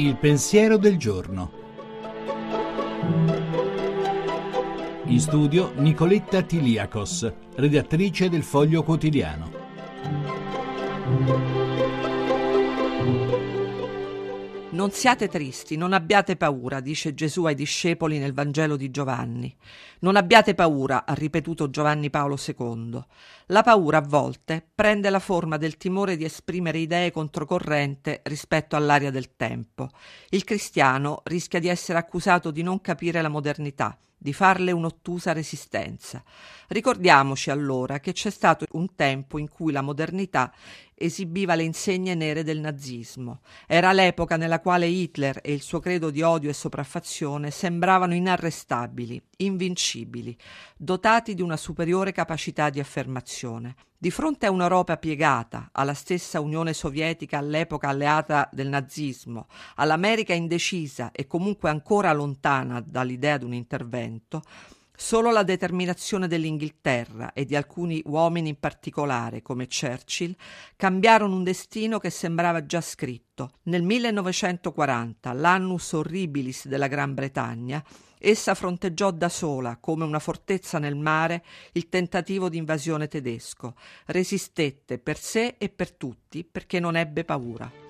Il pensiero del giorno. In studio Nicoletta Tiliakos, redattrice del Foglio Quotidiano. Non siate tristi, non abbiate paura, dice Gesù ai discepoli nel Vangelo di Giovanni. Non abbiate paura, ha ripetuto Giovanni Paolo II. La paura a volte prende la forma del timore di esprimere idee controcorrente rispetto all'aria del tempo. Il cristiano rischia di essere accusato di non capire la modernità, di farle un'ottusa resistenza. Ricordiamoci allora che c'è stato un tempo in cui la modernità esibiva le insegne nere del nazismo. Era l'epoca nella quale Hitler e il suo credo di odio e sopraffazione sembravano inarrestabili, invincibili, dotati di una superiore capacità di affermazione. Di fronte a un'Europa piegata, alla stessa Unione Sovietica all'epoca alleata del nazismo, all'America indecisa e comunque ancora lontana dall'idea di un intervento, Solo la determinazione dell'Inghilterra e di alcuni uomini in particolare, come Churchill, cambiarono un destino che sembrava già scritto. Nel 1940, l'annus horribilis della Gran Bretagna, essa fronteggiò da sola, come una fortezza nel mare, il tentativo di invasione tedesco. Resistette per sé e per tutti perché non ebbe paura.